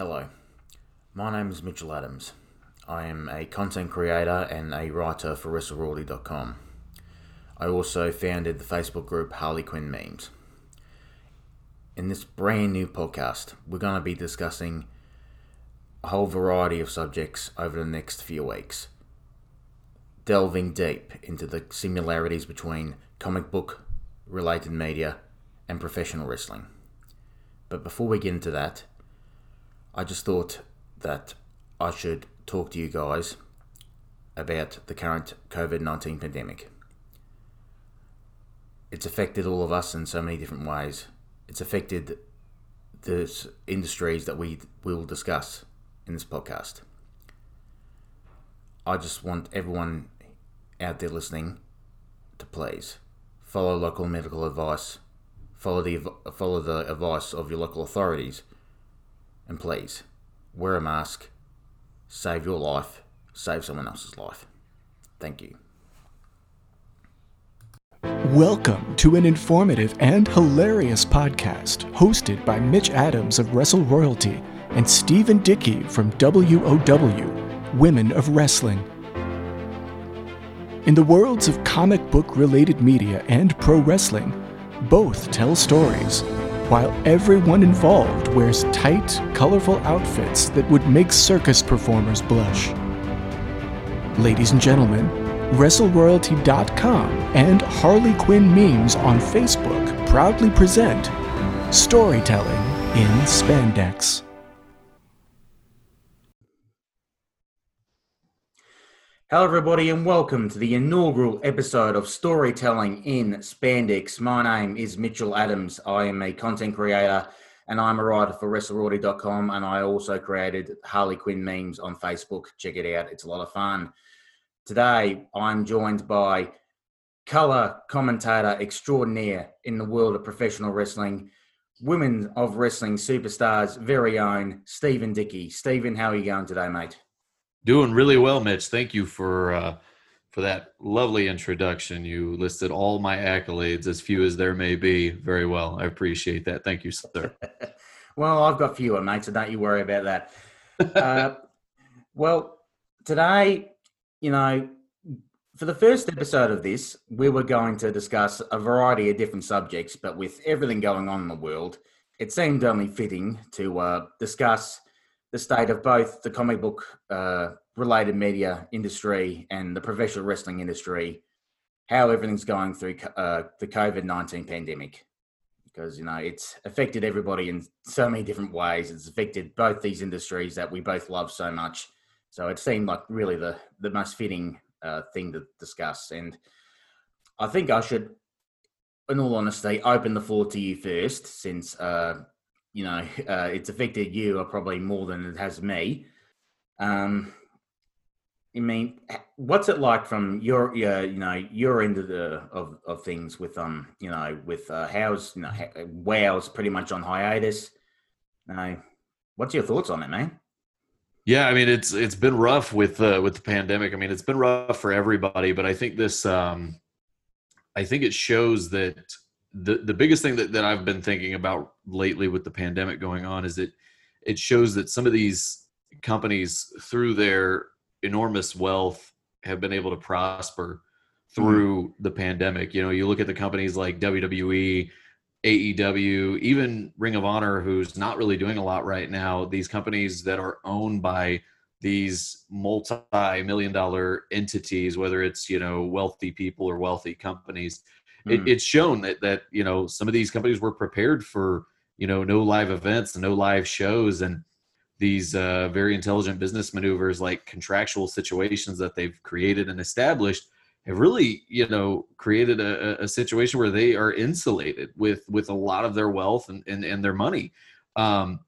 Hello, my name is Mitchell Adams. I am a content creator and a writer for WrestleRoyalty.com. I also founded the Facebook group Harley Quinn Memes. In this brand new podcast, we're going to be discussing a whole variety of subjects over the next few weeks, delving deep into the similarities between comic book related media and professional wrestling. But before we get into that, I just thought that I should talk to you guys about the current COVID 19 pandemic. It's affected all of us in so many different ways. It's affected the industries that we will discuss in this podcast. I just want everyone out there listening to please follow local medical advice, follow the follow the advice of your local authorities, and please wear a mask, save your life, save someone else's life. Thank you. Welcome to an informative and hilarious podcast hosted by Mitch Adams of Wrestle Royalty and Stephen Dickey from WOW, Women of Wrestling. In the worlds of comic book related media and pro wrestling, both tell stories, while everyone involved wears tight, colorful outfits that would make circus performers blush. Ladies and gentlemen, WrestleRoyalty.com and Harley Quinn Memes on Facebook proudly present Storytelling in Spandex. Hello, everybody, and welcome to the inaugural episode of Storytelling in Spandex. My name is Mitchell Adams. I am a content creator and I'm a writer for WrestleRoyalty.com, and I also created Harley Quinn memes on Facebook. Check it out, it's a lot of fun. Today, I'm joined by color commentator extraordinaire in the world of professional wrestling, women of wrestling superstars, very own Stephen Dickey. Stephen, how are you going today, mate? Doing really well, Mitch. Thank you for uh, for that lovely introduction. You listed all my accolades, as few as there may be, very well. I appreciate that. Thank you, sir. well, I've got fewer, mate, so don't you worry about that. Uh, well, today, you know, for the first episode of this, we were going to discuss a variety of different subjects, but with everything going on in the world, it seemed only fitting to uh, discuss the state of both the comic book uh, related media industry and the professional wrestling industry, how everything's going through uh, the COVID 19 pandemic. Because, you know, it's affected everybody in so many different ways. It's affected both these industries that we both love so much. So it seemed like really the, the most fitting uh, thing to discuss. And I think I should, in all honesty, open the floor to you first, since uh, you know, uh, it's affected you probably more than it has me. Um, I mean, what's it like from your, your you know, your end of the of, of things with um, you know, with uh, how's you know, WOW's pretty much on hiatus. Uh, what's your thoughts on it, man? Yeah, I mean it's it's been rough with uh, with the pandemic. I mean it's been rough for everybody, but I think this um, I think it shows that the the biggest thing that, that I've been thinking about lately with the pandemic going on is that it shows that some of these companies through their enormous wealth have been able to prosper through mm-hmm. the pandemic. You know, you look at the companies like WWE, AEW, even Ring of Honor, who's not really doing a lot right now. These companies that are owned by these multi-million dollar entities, whether it's you know wealthy people or wealthy companies, mm. it, it's shown that that you know some of these companies were prepared for you know no live events no live shows and these uh, very intelligent business maneuvers like contractual situations that they've created and established have really you know created a, a situation where they are insulated with with a lot of their wealth and and, and their money. Um,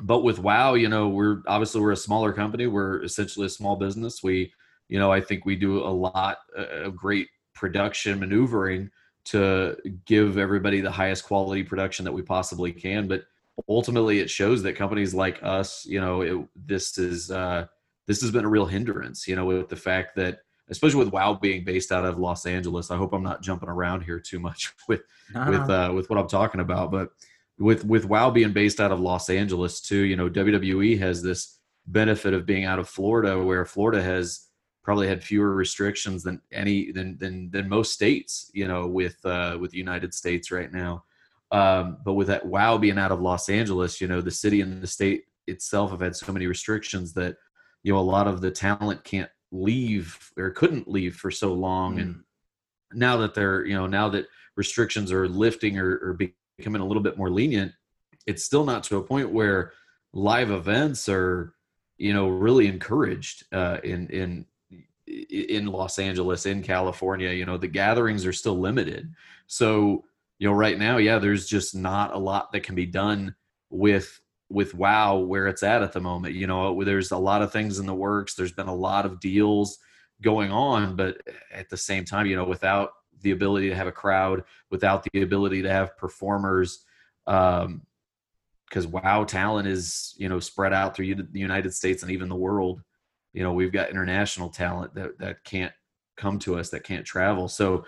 but with wow you know we're obviously we're a smaller company. We're essentially a small business. We you know i think we do a lot of great production maneuvering to give everybody the highest quality production that we possibly can. But ultimately it shows that companies like us you know it, this is uh, this has been a real hindrance you know with the fact that especially with wow being based out of los angeles i hope i'm not jumping around here too much with with uh, with what i'm talking about. But with with WoW being based out of Los Angeles too, you know, WWE has this benefit of being out of Florida, where Florida has probably had fewer restrictions than any than than than most states, you know, with uh, with the United States right now. Um, but with that WoW being out of Los Angeles, you know, the city and the state itself have had so many restrictions that you know a lot of the talent can't leave or couldn't leave for so long, mm. and now that they're you know now that restrictions are lifting or, or becoming a little bit more lenient, it's still not to a point where live events are you know really encouraged uh, in in in Los Angeles, in California. You know the gatherings are still limited, so you know right now, yeah, there's just not a lot that can be done with with wow where it's at at the moment. You know there's a lot of things in the works. There's been a lot of deals going on but at the same time you know without the ability to have a crowd without the ability to have performers um because wow talent is you know spread out through the united states and even the world you know we've got international talent that that can't come to us that can't travel so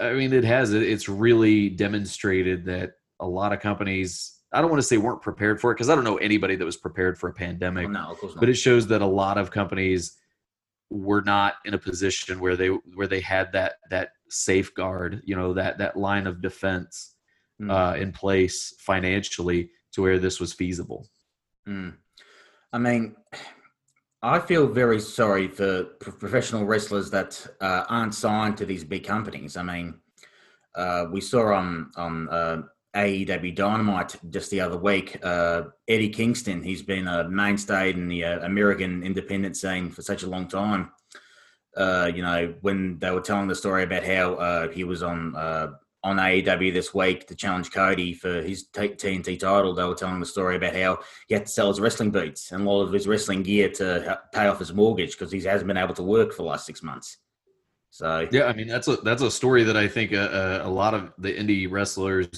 i mean it has it's really demonstrated that a lot of companies I don't want to say weren't prepared for it because I don't know anybody that was prepared for a pandemic. Oh, no, of course not. But it shows that a lot of companies were not in a position where they where they had that that safeguard, you know, that that line of defense mm. uh, in place financially to where this was feasible. Mm. I mean, I feel very sorry for professional wrestlers that uh, aren't signed to these big companies. I mean, uh, we saw on on uh, AEW Dynamite just the other week. Uh, Eddie Kingston, he's been a mainstay in the uh, American independent scene for such a long time. Uh, you know, when they were telling the story about how he was on on AEW this week to challenge Cody for his t- TNT title, they were telling the story about how he had to sell his wrestling boots and a lot of his wrestling gear to pay off his mortgage because he hasn't been able to work for the last six months. So yeah, I mean that's a that's a story that I think a, uh, a lot of the indie wrestlers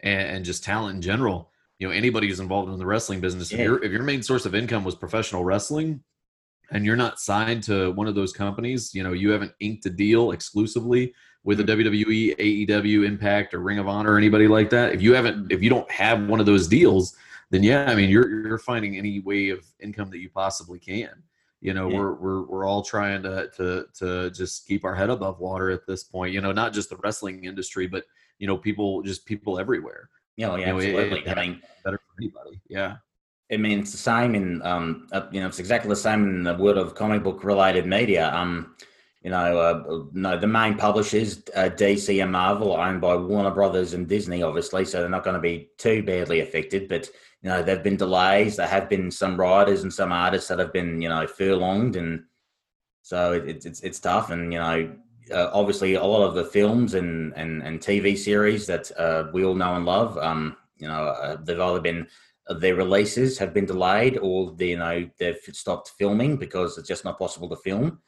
and, and just talent in general. You know, anybody who's involved in the wrestling business, yeah. if, your if your main source of income was professional wrestling, and you're not signed to one of those companies, you know, you haven't inked a deal exclusively with a. WWE, AEW, Impact, or Ring of Honor, or anybody like that. If you haven't, if you don't have one of those deals, then yeah, I mean, you're you're finding any way of income that you possibly can. You know, yeah. we're we're we're all trying to to to just keep our head above water at this point. You know, not just the wrestling industry, but you know people just people everywhere yeah, yeah you know, absolutely it, it, i mean better for anybody yeah I mean, it's the same in, um, uh, you know, it's exactly the same in the world of comic book related media. Um, you know, uh, no, the main publishers, uh, DC and Marvel, are owned by Warner Brothers and Disney, obviously, so they're not going to be too badly affected. But you know, there've been delays. There have been some writers and some artists that have been, you know, furlonged, and so it, it's it's tough. And you know, uh, obviously a lot of the films and and, and TV series that uh, we all know and love. Um, you know, uh, they've either been their releases have been delayed, or they, you know they've stopped filming because it's just not possible to film.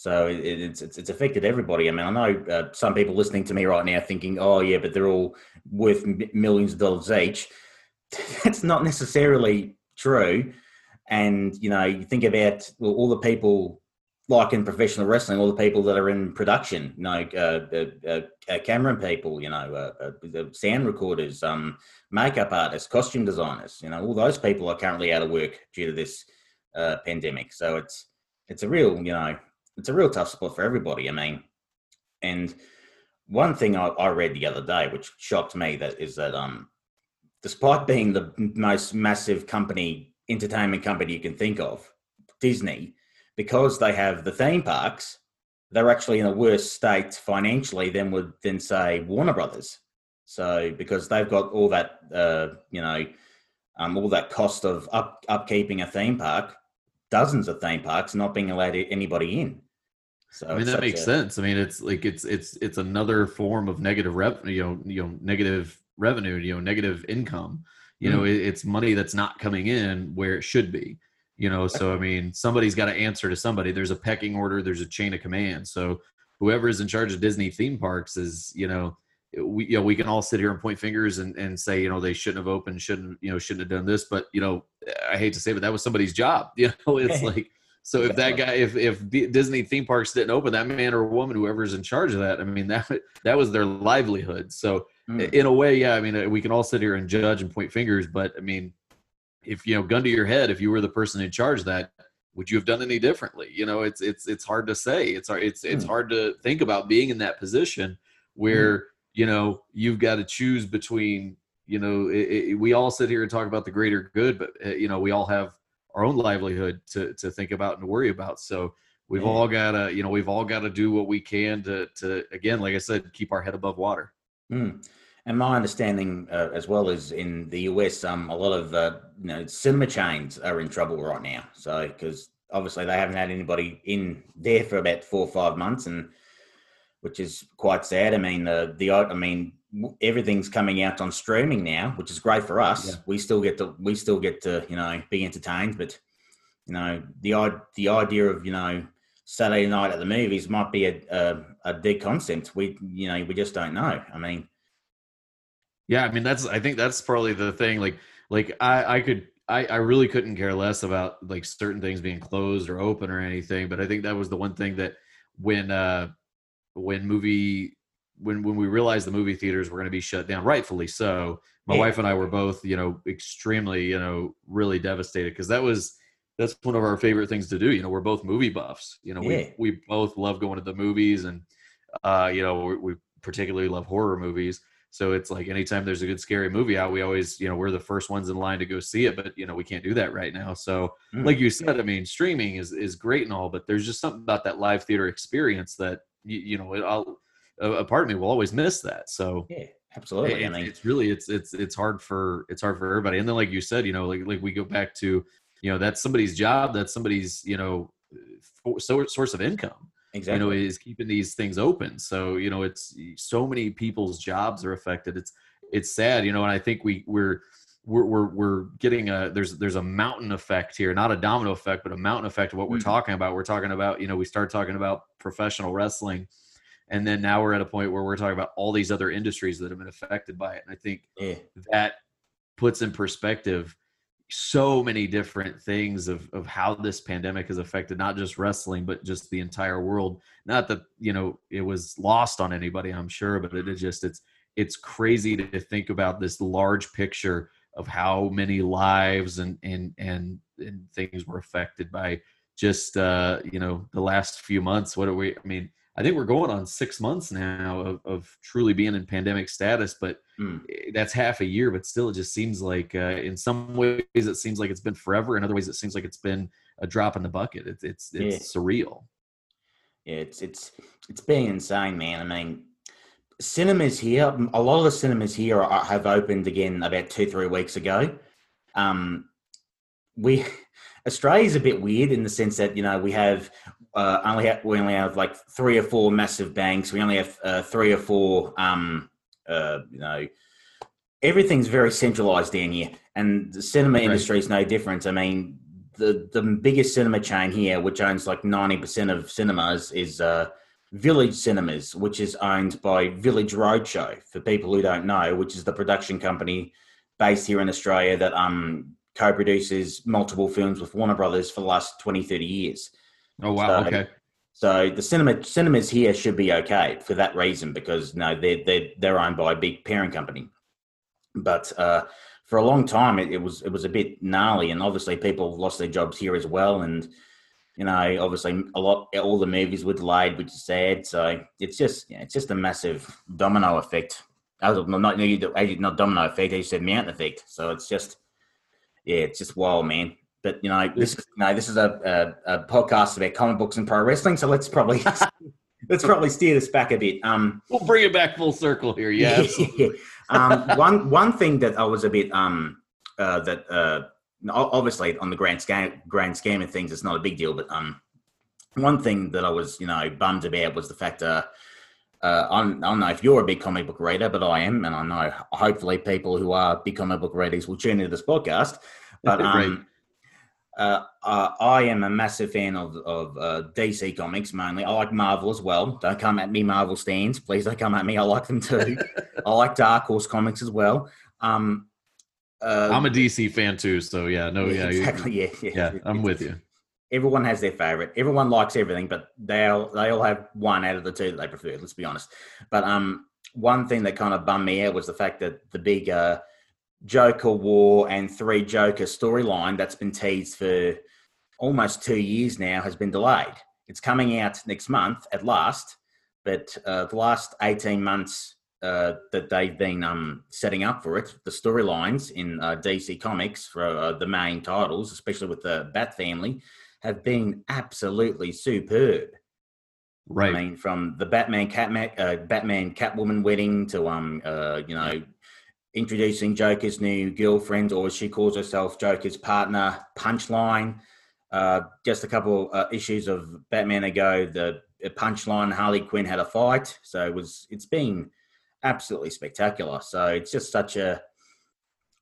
So it, it's, it's, it's affected everybody. I mean, I know uh, some people listening to me right now thinking, "Oh yeah, but they're all worth millions of dollars each." That's not necessarily true. And you know, you think about well, all the people like in professional wrestling, all the people that are in production, you know, uh, uh, uh, camera people, you know, uh, uh, sound recorders, um, makeup artists, costume designers, you know, all those people are currently out of work due to this pandemic. So it's it's a real, you know, it's a real tough spot for everybody. I mean, and one thing I, I read the other day, which shocked me, that is that um, despite being the most massive company, entertainment company you can think of, Disney because they have the theme parks, they're actually in a worse state financially than would than say Warner Brothers. So because they've got all that, uh, you know, um, all that cost of up, upkeeping a theme park, dozens of theme parks not being allowed anybody in. So I mean that makes a, sense. I mean it's like it's it's it's another form of negative revenue, you know, you know, negative revenue, you know, negative income. You mm. know, it, it's money that's not coming in where it should be you know so i mean somebody's got to answer to somebody there's a pecking order there's a chain of command so whoever is in charge of disney theme parks is you know we you know we can all sit here and point fingers and, and say you know they shouldn't have opened shouldn't you know shouldn't have done this but you know i hate to say but that was somebody's job you know it's like so if that guy if if disney theme parks didn't open that man or woman whoever's in charge of that i mean that that was their livelihood so mm. in a way, yeah. I mean, uh, we can all sit here and judge and point fingers, but I mean, if you know, gun to your head, if you were the person in charge, that would you have done any differently? You know, it's it's it's hard to say. It's hard it's it's mm. hard to think about being in that position where mm. you know you've got to choose between you know it, it, we all sit here and talk about the greater good, but uh, you know we all have our own livelihood to to think about and to worry about. So we've all got to you know we've all got to do what we can to to again like i said keep our head above water mm. and my understanding uh, as well is in the us um a lot of uh, you know cinema chains are in trouble right now so because obviously they haven't had anybody in there for about four or five months and which is quite sad i mean the the i mean everything's coming out on streaming now which is great for us yeah. we still get to we still get to you know be entertained but you know the the idea of you know Saturday night at the movies might be a, a, a dead concept. We, you know, we just don't know. I mean, yeah, I mean that's I think that's probably the thing. Like, like I I could I I really couldn't care less about like certain things being closed or open or anything. But I think that was the one thing that when uh when movie when when we realized the movie theaters were going to be shut down, rightfully so. My yeah. wife and I were both, you know, extremely, you know, really devastated because that was that's one of our favorite things to do. You know, we're both movie buffs. You know, yeah. we we both love going to the movies, and uh, you know, we, we particularly love horror movies. So it's like anytime there's a good scary movie out, we always, you know, we're the first ones in line to go see it. But you know, we can't do that right now. So, mm. like you said, I mean, streaming is is great and all, but there's just something about that live theater experience that you, you know, it, I'll, a, part of me will always miss that. So yeah, absolutely. It, it's really it's it's it's hard for it's hard for everybody. And then like you said, you know, like like we go back to you know that's somebody's job that's somebody's you know source of income exactly you know is keeping these things open so you know it's so many people's jobs are affected it's it's sad you know and i think we we're we're, we're, we're getting a there's there's a mountain effect here not a domino effect but a mountain effect of what we're mm-hmm. talking about we're talking about you know we start talking about professional wrestling and then now we're at a point where we're talking about all these other industries that have been affected by it. And i think yeah. that puts in perspective so many different things of of how this pandemic has affected not just wrestling but just the entire world. Not that you know it was lost on anybody i'm sure but it is just it's it's crazy to think about this large picture of how many lives and and and, and things were affected by just uh you know the last few months. What are we i mean I think we're going on six months now of, of truly being in pandemic status, but mm. that's half a year. But still, it just seems like uh, in some ways it seems like it's been forever. In other ways, it seems like it's been a drop in the bucket. It's it's it's yeah. surreal. Yeah, it's it's it's being insane, man. I mean, cinemas here, a lot of the cinemas here are, have opened again about two three weeks ago. Um, we Australia's a bit weird in the sense that you know we have uh, only have, we only have like three or four massive banks. We only have uh, three or four, um, uh, you know, everything's very centralized down here, and the cinema right. industry is no different. I mean, the the biggest cinema chain here, which owns like ninety percent of cinemas, is uh, Village Cinemas, which is owned by Village Roadshow. For people who don't know, which is the production company based here in Australia that um co-produces multiple films with Warner Brothers for the last 20, 30 years. Oh wow! So, okay. So the cinema cinemas here should be okay for that reason because no, they're they're they're owned by a big parent company. But uh, for a long time, it, it, was it was a bit gnarly, and obviously people lost their jobs here as well, and you know, obviously a lot all the movies were delayed, which is sad. So it's just yeah, it's just a massive domino effect. Not not not domino effect. He said mountain effect. So it's just yeah, it's just wild, man. But you know, this is you know, this is a, a, a podcast about comic books and pro wrestling, so let's probably let's probably steer this back a bit. Um, we'll bring it back full circle here. Yeah. um, one one thing that I was a bit um uh, that uh obviously on the grand scheme grand scheme of things, it's not a big deal, but um one thing that I was you know bummed about was the fact uh. Uh, I don't know if you're a big comic book reader, but I am, and I know hopefully people who are big comic book readers will tune into this podcast. But um, uh, uh, I am a massive fan of, of uh, DC comics mainly. I like Marvel as well. Don't come at me, Marvel stands. Please don't come at me. I like them too. I like Dark Horse comics as well. Um, uh, I'm a DC fan too, so yeah, no, yeah, exactly, yeah, yeah, yeah. I'm with you. Everyone has their favorite. Everyone likes everything, but they all they all have one out of the two that they prefer. Let's be honest. But um, one thing that kind of bummed me out was the fact that the big uh, Joker War and Three Joker storyline that's been teased for almost two years now has been delayed. It's coming out next month at last, but uh, the last 18 months uh, that they've been um, setting up for it, the storylines in uh, DC Comics for uh, the main titles, especially with the Bat family, have been absolutely superb. Right. I mean, from the Batman Catman, uh, Batman Catwoman wedding to um, uh, you know, introducing Joker's new girlfriend, or as she calls herself, Joker's partner, Punchline. Uh, just a couple uh, issues of Batman ago, the Punchline Harley Quinn had a fight, so it was it's been absolutely spectacular. So it's just such a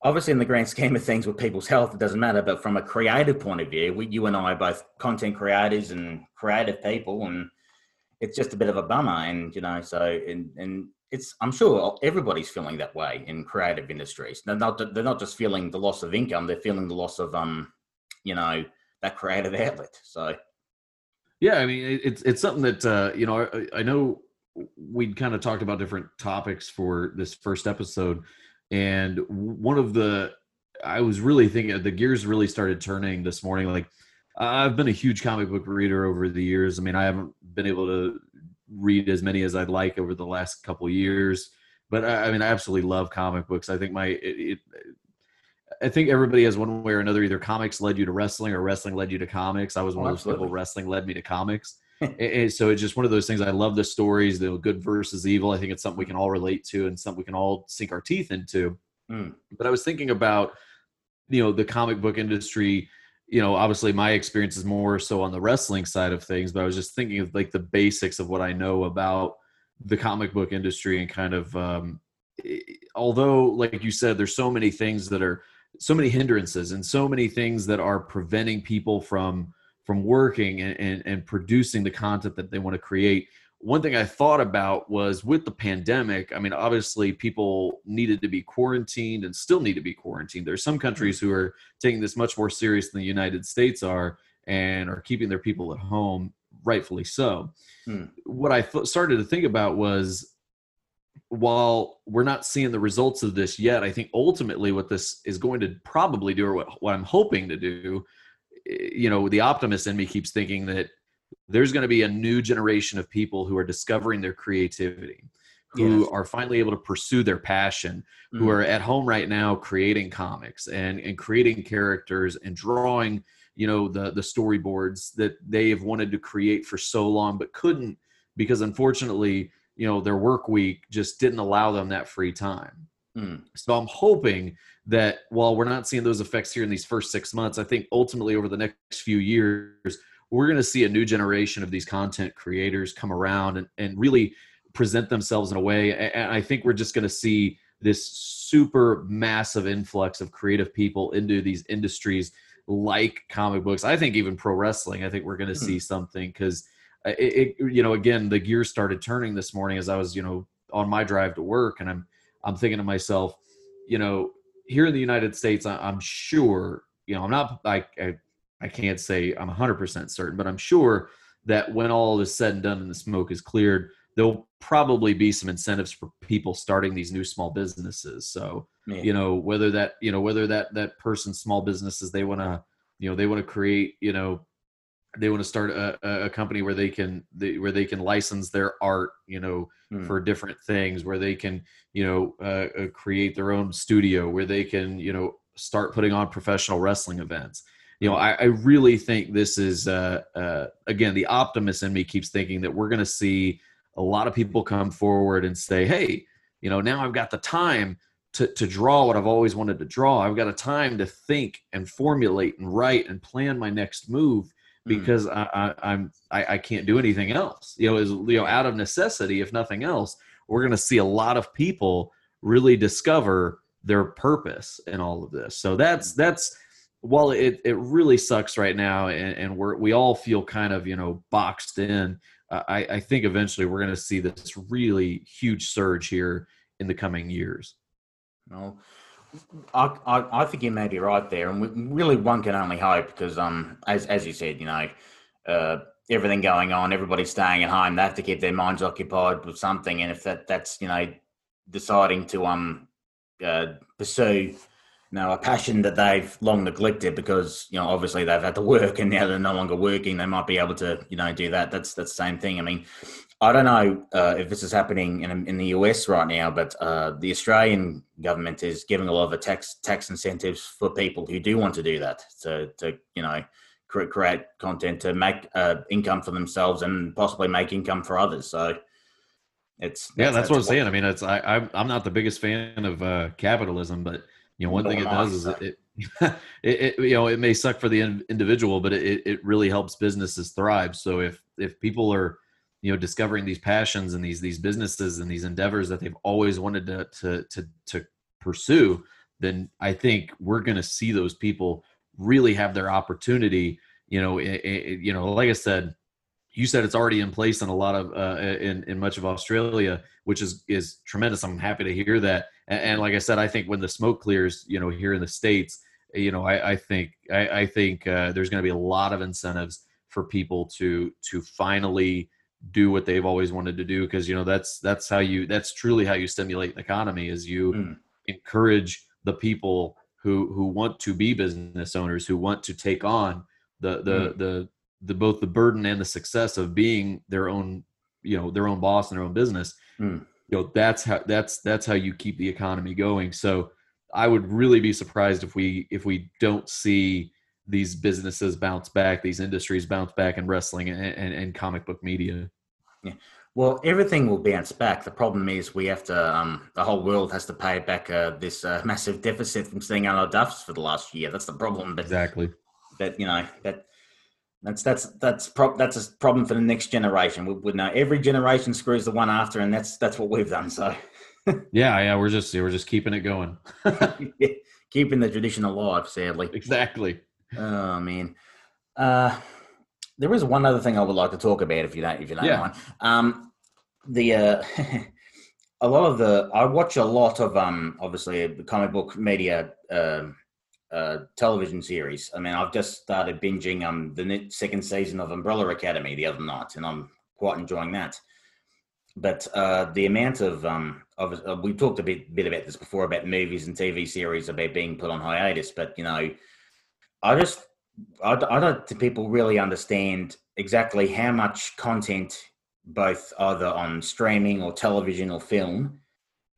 obviously in the grand scheme of things with people's health it doesn't matter but from a creative point of view we, you and i are both content creators and creative people and it's just a bit of a bummer and you know so and and it's i'm sure everybody's feeling that way in creative industries. They're not they're not just feeling the loss of income they're feeling the loss of um you know that creative outlet so. Yeah i mean it's it's something that uh you know i, I know we'd kind of talked about different topics for this first episode and one of the i was really thinking the gears really started turning this morning like i've been a huge comic book reader over the years. I mean i haven't been able to read as many as i'd like over the last couple years but I, I, mean i absolutely love comic books i think my it, it, i think everybody has one way or another either comics led you to wrestling or wrestling led you to comics i was one oh, of those people wrestling led me to comics and so it's just one of those things. I love the stories, the good versus evil. I think it's something we can all relate to and something we can all sink our teeth into. Mm. But I was thinking about, you know, the comic book industry. You know, obviously my experience is more so on the wrestling side of things, but I was just thinking of like the basics of what I know about the comic book industry and kind of, um, although, like you said, there's so many things that are so many hindrances and so many things that are preventing people from from working and, and, and producing the content that they want to create one thing I thought about was with the pandemic. I mean, obviously, people needed to be quarantined and still need to be quarantined. There's some countries who are taking this much more serious than the United States are and are keeping their people at home, rightfully so. Hmm. What I th- started to think about was while we're not seeing the results of this yet, I think ultimately what this is going to probably do, or what, what I'm hoping to do, you know the optimist in me keeps thinking that there's going to be a new generation of people who are discovering their creativity who yes. are finally able to pursue their passion mm. who are at home right now creating comics and and creating characters and drawing you know the the storyboards that they've wanted to create for so long but couldn't because unfortunately you know their work week just didn't allow them that free time mm. so i'm hoping that while we're not seeing those effects here in these first six months, I think ultimately over the next few years, we're going to see a new generation of these content creators come around and, and really present themselves in a way. And I think we're just going to see this super massive influx of creative people into these industries like comic books. I think even pro wrestling, I think we're going to hmm. see something because it, it, you know, again, the gears started turning this morning as I was, you know, on my drive to work and I'm, I'm thinking to myself, you know, here in the United States, I'm sure, you know, I'm not like I, I can't say I'm 100% certain, but I'm sure that when all is said and done and the smoke is cleared, there'll probably be some incentives for people starting these new small businesses. So, you know, whether that, you know, whether that that person's small businesses they want to, you know, they want to create, you know, they want to start a, a company where they can they, where they can license their art you know mm. for different things where they can you know uh, uh, create their own studio where they can you know start putting on professional wrestling events you know i, I really think this is uh, uh, again the optimist in me keeps thinking that we're going to see a lot of people come forward and say hey you know now i've got the time to, to draw what i've always wanted to draw i've got a time to think and formulate and write and plan my next move Mm. because mm. I, I, I'm I, I can't do anything else. You know, is you know out of necessity, if nothing else, we're going to see a lot of people really discover their purpose in all of this. So that's that's while it it really sucks right now, and, and we're we all feel kind of you know boxed in. I, I think eventually we're going to see this really huge surge here in the coming years. No, I, I, I think you may be right there, and we, really one can only hope because, um, as as you said, you know, uh, everything going on, everybody's staying at home. They have to keep their minds occupied with something, and if that that's you know deciding to um uh, pursue know a passion that they've long neglected because you know obviously they've had to work and now they're no longer working, they might be able to you know do that. That's that's the same thing. I mean, I don't know uh, if this is happening in in the US right now, but uh, the Australian government is giving a lot of tax tax incentives for people who do want to do that to to you know create content to make uh, income for themselves and possibly make income for others. So it's yeah, that's, that's what I'm saying. I mean, it's I I'm, I'm not the biggest fan of uh, capitalism, but you know, one thing it does is it, it, it, you know it may suck for the individual, but it it really helps businesses thrive. So if if people are you know discovering these passions and these these businesses and these endeavors that they've always wanted to to to, to pursue, then I think we're going to see those people really have their opportunity. You know, it, it, you know, like I said, you said it's already in place in a lot of uh, in in much of Australia, which is is tremendous. I'm happy to hear that. And, and, like I said, I think when the smoke clears, you know, here in the states, you know, I, I think I, I think uh, there's going to be a lot of incentives for people to to finally do what they've always wanted to do because you know that's that's how you that's truly how you stimulate the economy is you mm. encourage the people who who want to be business owners who want to take on the the mm. the the both the burden and the success of being their own you know their own boss and their own business mm. you know that's how that's that's how you keep the economy going so i would really be surprised if we if we don't see these businesses bounce back these industries bounce back in wrestling and, and, and comic book media yeah well, everything will bounce back. The problem is we have to. Um, the whole world has to pay back uh, this uh, massive deficit from seeing our duffs for the last year. That's the problem. But exactly. But you know that that's that's that's pro- that's a problem for the next generation. We would know every generation screws the one after, and that's that's what we've done. So. yeah, yeah, we're just we're just keeping it going. yeah, keeping the tradition alive. Sadly. Exactly. Oh man. Uh, there is one other thing I would like to talk about, if you don't, if you don't yeah. mind. Um, the uh, a lot of the I watch a lot of um obviously the comic book media uh, television series. I mean, I've just started binging um the second season of Umbrella Academy the other night, and I'm quite enjoying that. But uh, the amount of um of uh, we talked a bit bit about this before about movies and TV series about being put on hiatus, but you know, I just I, I don't think people really understand exactly how much content both either on streaming or television or film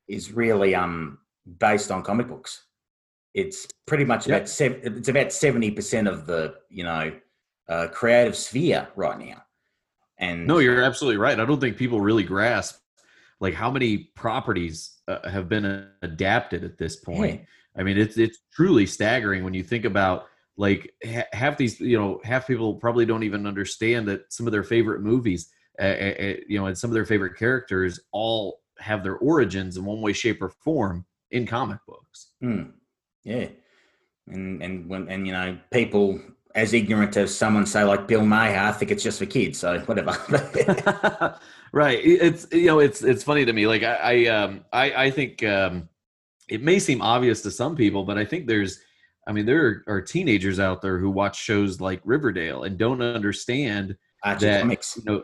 is really um based on comic books. It's pretty much yep. about sev- it's about seventy percent of the you know uh, creative sphere right now. And no, you're absolutely right. I don't think people really grasp like how many properties uh, have been adapted at this point. Yeah. I mean, it's it's truly staggering when you think about like ha- half these you know half people probably don't even understand that some of their favorite movies uh, you know, and some of their favorite characters all have their origins in one way, shape, or form in comic books. Mm. Yeah, and and when and you know people as ignorant as someone say like Bill Maher, I think it's just for kids. So whatever. right. It's you know it's it's funny to me. Like I I um I I think um it may seem obvious to some people, but I think there's I mean there are teenagers out there who watch shows like Riverdale and don't understand Archie that comics. you know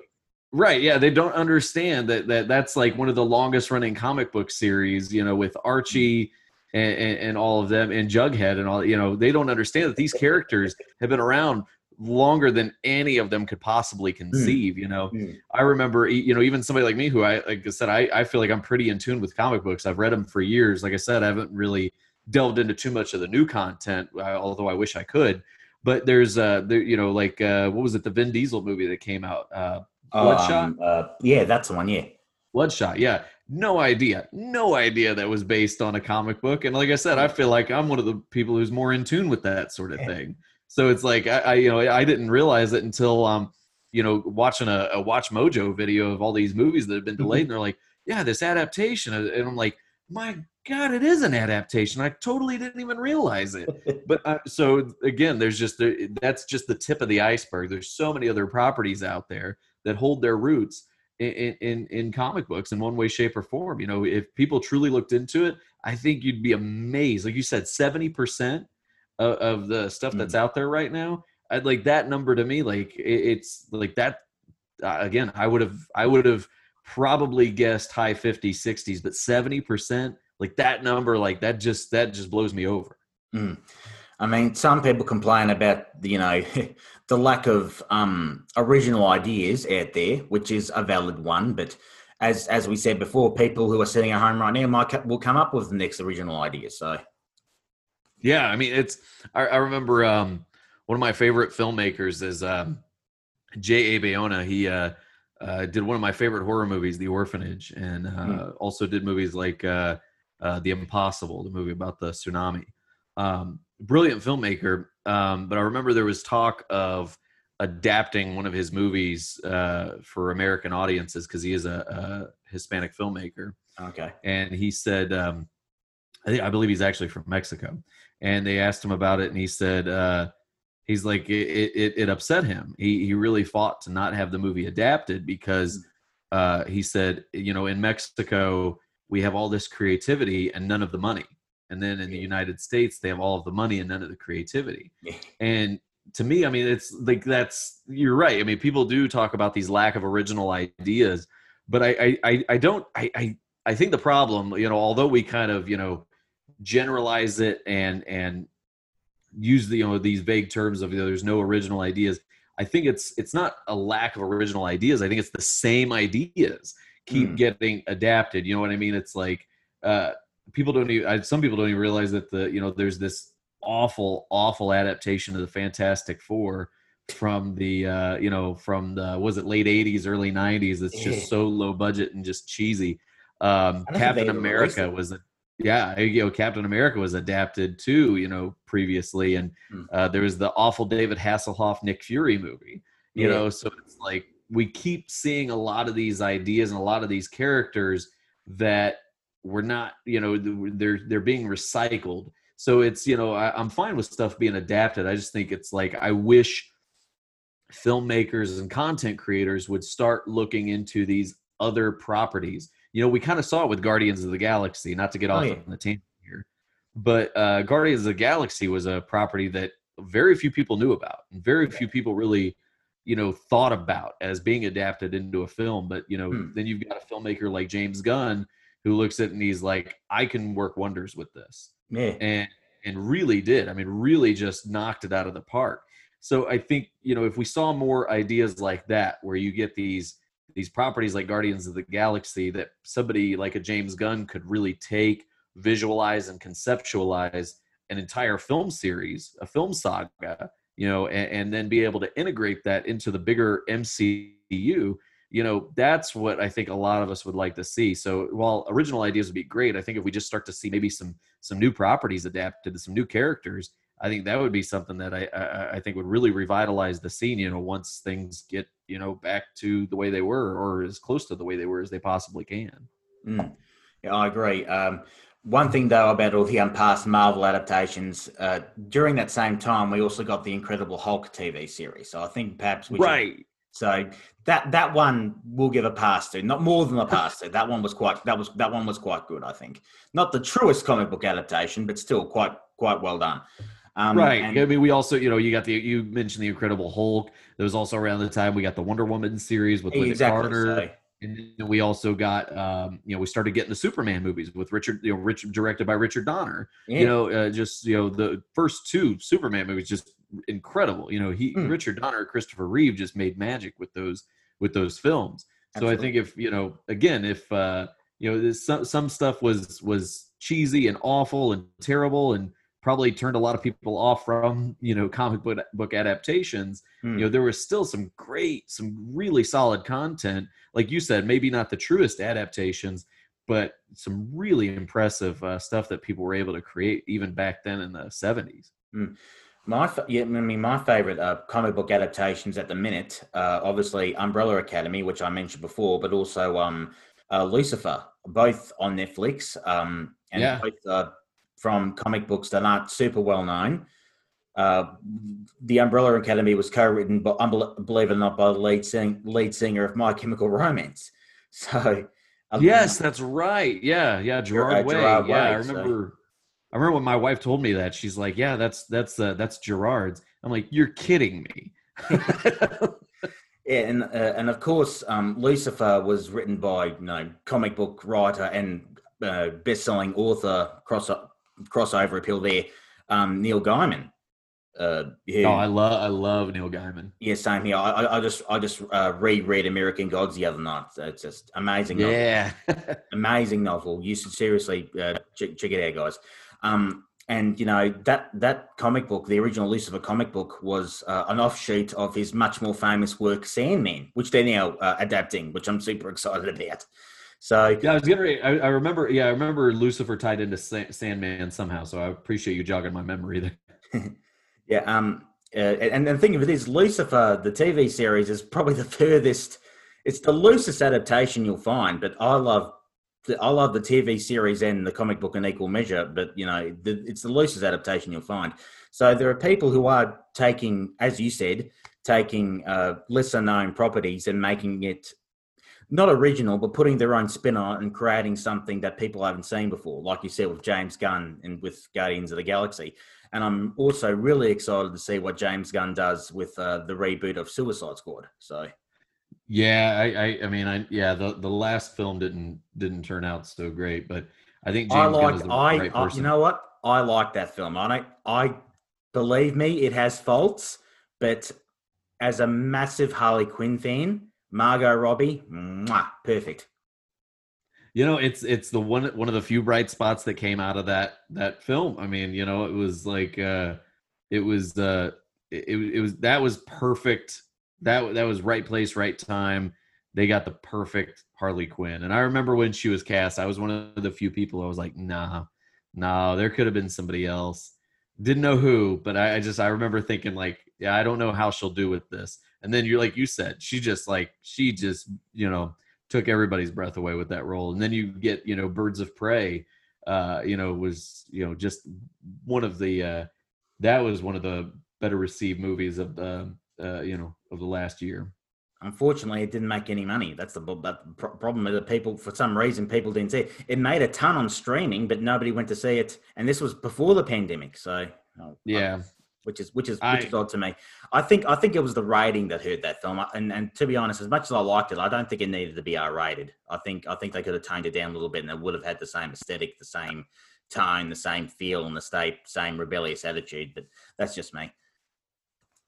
Right. Yeah. They don't understand that, that that's like one of the longest running comic book series, you know, with Archie and, and, and, all of them and Jughead and all, you know, they don't understand that these characters have been around longer than any of them could possibly hmm. conceive. You know, mm. I remember, you know, even somebody like me who I, like I said, I, I feel like I'm pretty in tune with comic books. I've read them for years. Like I said, I haven't really delved into too much of the new content, uh, although I wish I could. But there's, uh, there, you know, like, uh, what was it? The Vin Diesel movie that came out, uh, Bloodshot. Um, uh, yeah, that's the one. Yeah. Bloodshot. Yeah. No idea. No idea that was based on a comic book. And like I said, I feel like I'm one of the people who's more in tune with that sort of thing. So it's like I, I, you know, I didn't realize it until um, you know, watching a, a Watch Mojo video of all these movies that have been delayed, mm-hmm. and they're like, "Yeah, this adaptation," and I'm like, "My God, it is an adaptation. I totally didn't even realize it. but uh, so again, there's just that's just the tip of the iceberg. There's so many other properties out there that hold their roots in, in, in comic books in one way, shape, or form. You know, if people truly looked into it, I think you'd be amazed. Like you said, seventy percent of, of, the stuff that's mm. out there right now. I'd like that number to me, like it, it's like that. Uh, again, I would have, I would have probably guessed high 50s, 60s, but 70 percent, like that number, like that just that just blows me over. Mm. I mean, some people complain about you know the lack of um, original ideas out there, which is a valid one. But as as we said before, people who are sitting at home right now might will come up with the next original idea. So, yeah, I mean, it's I, I remember um, one of my favorite filmmakers is um, J. A. Bayona. He uh, uh, did one of my favorite horror movies, The Orphanage, and uh, mm. also did movies like uh, uh, The Impossible, the movie about the tsunami. Um, brilliant filmmaker. Um, but I remember there was talk of adapting one of his movies uh, for American audiences because he is a, a, Hispanic filmmaker. Okay. And he said, um, I think I believe he's actually from Mexico. And they asked him about it, and he said, uh, he's like, it, it, it upset him. He he really fought to not have the movie adapted because uh, he said, you know, in Mexico we have all this creativity and none of the money and then in the united states they have all of the money and none of the creativity. And to me i mean it's like that's you're right. I mean people do talk about these lack of original ideas but i i i don't i i, I think the problem you know although we kind of you know generalize it and and use the you know these vague terms of you know, there's no original ideas i think it's it's not a lack of original ideas. I think it's the same ideas keep mm. getting adapted. You know what i mean? It's like uh people don't even I, some people don't even realize that the you know there's this awful awful adaptation of the Fantastic Four from the uh you know from the was it late 80s early 90s it's just so low budget and just cheesy. Um captain america was a, yeah you know captain america was adapted too you know previously. And hmm. uh there was the awful david hasselhoff nick fury movie you yeah. know? So it's like we keep seeing a lot of these ideas and a lot of these characters that we're not you know they're they're being recycled. So it's you know I, i'm fine with stuff being adapted. I just think it's like i wish filmmakers and content creators would start looking into these other properties. You know we kind of saw it with guardians of the galaxy not to get off oh, yeah. on the tangent here but uh, guardians of the galaxy was a property that very few people knew about and very few people really you know thought about as being adapted into a film. But you know hmm. then you've got a filmmaker like james gunn who looks at it and he's like, I can work wonders with this. And and really did. I mean, really just knocked it out of the park. So I think, you know, if we saw more ideas like that, where you get these these properties like Guardians of the Galaxy that somebody like a James Gunn could really take, visualize, and conceptualize an entire film series, a film saga, you know, and, and then be able to integrate that into the bigger MCU you know that's what i think a lot of us would like to see so while original ideas would be great i think if we just start to see maybe some some new properties adapted to some new characters i think that would be something that i i, I think would really revitalize the scene you know once things get you know back to the way they were or as close to the way they were as they possibly can mm. yeah i agree um, one thing though about all the past Marvel adaptations, uh, during that same time, we also got the Incredible Hulk TV series. So I think perhaps we right. So that that one we'll give a pass to, not more than a pass to. That one was quite that was that one was quite good, I think. Not the truest comic book adaptation, but still quite quite well done. Um, right. And, I mean, we also, you know, you got the you mentioned the Incredible Hulk. There was also around the time we got the Wonder Woman series with Linda exactly, Carter. So. And we also got, um, you know, we started getting the Superman movies with Richard, you know, Richard directed by Richard Donner. Yeah. You know, uh, just you know, the first two Superman movies just incredible. You know, he mm. Richard Donner, Christopher Reeve just made magic with those with those films. Absolutely. So I think if you know, again, if uh, you know, some some stuff was was cheesy and awful and terrible and probably turned a lot of people off from you know comic book book adaptations. Mm. You hmm. know, there was still some great, some really solid content. Like you said, maybe not the truest adaptations, but some really impressive uh, stuff that people were able to create even back then in the 70s. Mm. My yeah, I mean my favorite uh, comic book adaptations at the minute, uh, obviously Umbrella Academy, which I mentioned before, but also um, uh, Lucifer, both on Netflix, um, and yeah. both uh, from comic books that aren't super well known. Uh, the Umbrella Academy was co-written, but believe it or not, by the lead, sing- lead singer of My Chemical Romance. So, yes, that's right. Yeah, yeah, Gerard, Way. Gerard yeah, Way, I remember. So. I remember when my wife told me that she's like, "Yeah, that's that's uh, that's Gerard's." I'm like, "You're kidding me." yeah, and uh, and of course, um, Lucifer was written by you know comic book writer and uh, best-selling author cross crossover appeal there, um, Neil Gaiman. Uh, who, oh, I love I love Neil Gaiman. Yeah, same here. I, I just I just uh, reread American Gods the other night. It's just amazing. Yeah, amazing novel. You should seriously uh, check, check, it out, guys. Um, and you know that that comic book, the original Lucifer comic book, was uh, an offshoot of his much more famous work Sandman, which they're now uh, adapting, which I'm super excited about. So yeah, I was getting. I, I remember. Yeah, I remember Lucifer tied into Sandman somehow. So I appreciate you jogging my memory there. Yeah. Um. Uh, and the thing of it is, Lucifer, the TV series, is probably the furthest. It's the loosest adaptation you'll find, but I love. I love the TV series and the comic book in equal measure, but you know, the, it's the loosest adaptation you'll find. So there are people who are taking, as you said, taking uh, lesser known properties and making it not original, but putting their own spin on it and creating something that people haven't seen before, like you said with James Gunn and with Guardians of the Galaxy. And I'm also really excited to see what James Gunn does with uh, the reboot of Suicide Squad. So, yeah, I, I, I mean, I, yeah, the, the last film didn't didn't turn out so great, but I think James I like, Gunn is the I, right. I, you know what? I like that film. I don't, I believe me, it has faults, but as a massive Harley Quinn fan, Margot Robbie, mwah, perfect. You know, it's it's the one one of the few bright spots that came out of that that film. I mean, you know, it was like uh it was uh it, it was that was perfect. That that was right place, right time. They got the perfect Harley Quinn. And I remember when she was cast, I was one of the few people I was like, nah, nah, there could have been somebody else. Didn't know who, but I, I just I remember thinking like, yeah, I don't know how she'll do with this. And then you're like you said, she just like she just, you know, took everybody's breath away with that role. And then you get, you know, Birds of Prey, uh, you know, was, you know, just one of the, uh, that was one of the better received movies of the, uh, you know, of the last year. Unfortunately, it didn't make any money. That's the, the problem with the people. For some reason, people didn't see it. It made a ton on streaming, but nobody went to see it. And this was before the pandemic, so yeah, which is which is I, which is odd to me. I think I think it was the rating that hurt that film. And and to be honest, as much as I liked it, I don't think it needed to be R rated. I think I think they could have toned it down a little bit, and it would have had the same aesthetic, the same tone, the same feel, and the state same rebellious attitude. But that's just me.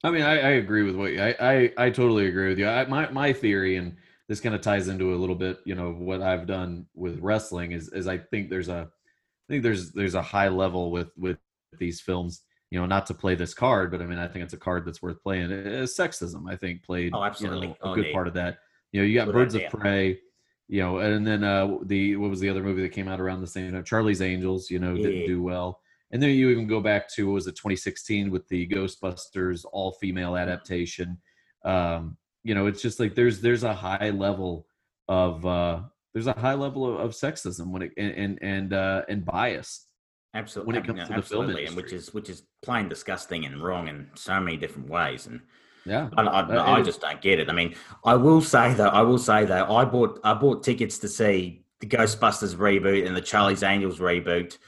I mean, I, I agree with what you, I, I I totally agree with you. I, my my theory, and this kind of ties into a little bit, you know, what I've done with wrestling is is I think there's a I think there's there's a high level with with these films you know, not to play this card, but I mean, I think it's a card that's worth playing. It's sexism, I think, played oh, absolutely. You know, a oh, good part of that. You know, you got good Birds idea. of Prey, you know, and then uh the what was the other movie that came out around the same time? Charlie's Angels, you know, yeah. didn't do well. And then you even go back to what was it 2016 with the Ghostbusters all female adaptation. Um, you know, it's just like there's there's a high level of uh there's a high level of, of sexism when it and and and, uh, and bias Absolutely, when it comes to the film industry. and which is which is plain disgusting and wrong in so many different ways. And yeah, I, I, I just don't get it. I mean, I will say though, I will say though, I bought I bought tickets to see the Ghostbusters reboot and the Charlie's Angels reboot,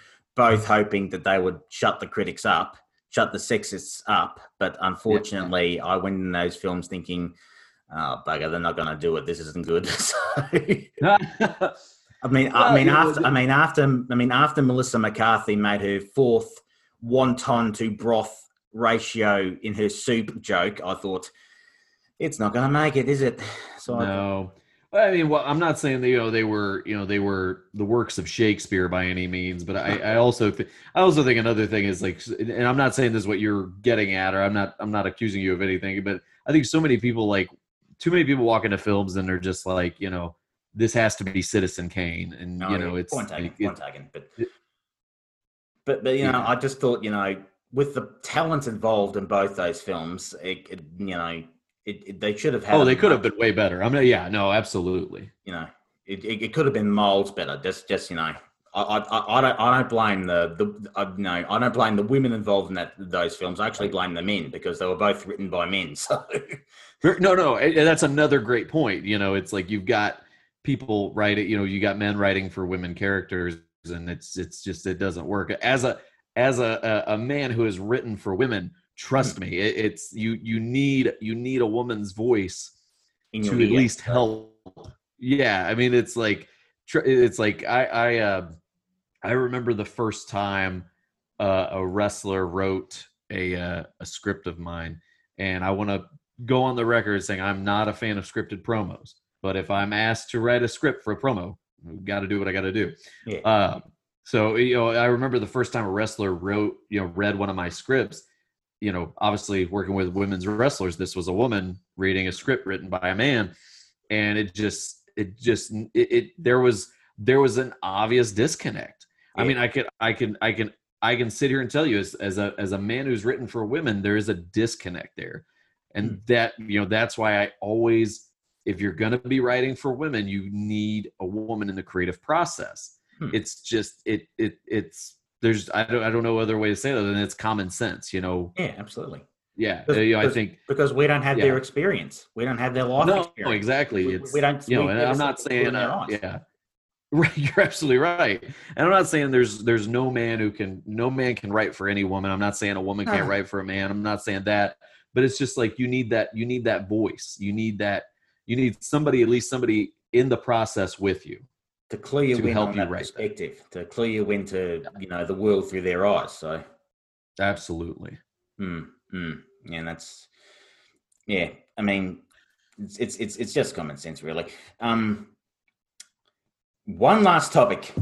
both hoping that they would shut the critics up, shut the sexists up. But unfortunately. I went in those films thinking, "Oh bugger, they're not going to do it. This isn't good." so. I mean, well, I mean, after, I mean, after, I mean, after Melissa McCarthy made her fourth wonton to broth ratio in her soup joke, I thought it's not going to make it, is it? So no. I, mean, well, I'm not saying that you know they were you know they were the works of Shakespeare by any means, but I, I also th- I also think another thing is like, and I'm not saying this is what you're getting at, or I'm not I'm not accusing you of anything, but I think so many people like too many people walk into films and they're just like you know this has to be Citizen Kane, and oh, you know it's point taken, point taken. But but but you know, I just thought you know with the talent involved in both those films, it, it you know it, it, they should have had. Oh, they could have been way better. I mean, yeah, no, absolutely. You know, it, it, could have been molds better. Just just you know. I, I, I don't I don't blame the the I, no I don't blame the women involved in that those films. I actually blame the men because they were both written by men. So no no that's another great point. You know, it's like you've got people write it you know you got men writing for women characters and it's it's just it doesn't work as a as a, a, a man who has written for women, trust me, it, it's you you need you need a woman's voice In to at ear. least help. Yeah, I mean, it's like tr- it's like I I uh, I remember the first time uh, a wrestler wrote a uh, a script of mine, and I want to go on the record saying I'm not a fan of scripted promos. But if I'm asked to write a script for a promo, got to do what I got to do. Yeah. Uh, so you know, I remember the first time a wrestler wrote, you know, read one of my scripts. You know, obviously working with women's wrestlers, this was a woman reading a script written by a man, and it just, it just, it, it there was there was an obvious disconnect. I mean, I could, I can, I can, I can sit here and tell you as as a as a man who's written for women, there is a disconnect there, and Hmm. that you know that's why I always, if you're going to be writing for women, you need a woman in the creative process Hmm. it's just it it it's there's I don't I don't know other way to say it other than it's common sense, you know. Yeah, absolutely. Yeah, Because- you know, I think Because we don't have their experience. We don't have their life no, experience. exactly. We, It's we don't. you know, and I'm not saying uh, yeah. Right, you're absolutely right. And I'm not saying there's there's no man who can no man can write for any woman. I'm not saying a woman can't write for a man. I'm not saying that. But it's just like you need that you need that voice. You need that you need somebody at least somebody in the process with you. To clue you to in help you that write that. perspective, to clue you into you know the world through their eyes. So, Absolutely. mm, mm, yeah, and that's yeah. I mean, it's it's it's, it's just common sense, really. Um, one last topic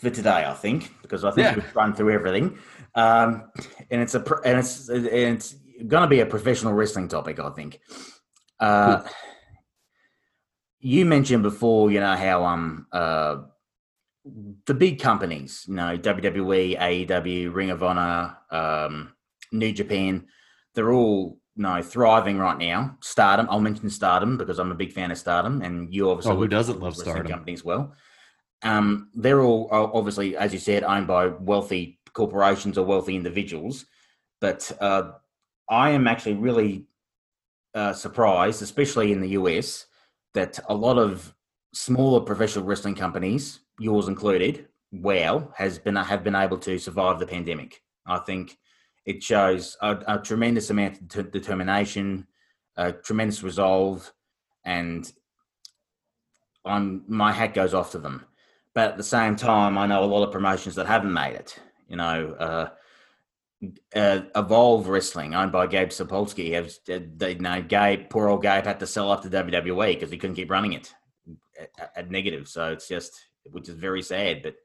for today, I think, because I think Yeah. we've run through everything, um, and it's a and it's and it's going to be a professional wrestling topic, I think. Uh, you mentioned before, you know how um uh the big companies, you know WWE, AEW, Ring of Honor, um, New Japan, they're all you know thriving right now. Stardom, I'll mention Stardom because I'm a big fan of Stardom, and you obviously Oh, who doesn't love Stardom? company as well. Um, they're all obviously, as you said, owned by wealthy corporations or wealthy individuals. But uh, I am actually really uh, surprised, especially in the US, that a lot of smaller professional wrestling companies, yours included, WoW, has been have been able to survive the pandemic. I think it shows a, a tremendous amount of de- determination, a tremendous resolve, and I'm my hat goes off to them. But at the same time, I know a lot of promotions that haven't made it. You know, uh, uh, Evolve Wrestling, owned by Gabe Sapolsky, has uh, they, you know Gabe, poor old Gabe, had to sell up to WWE because he couldn't keep running it at, at negative. So it's just, which is very sad. But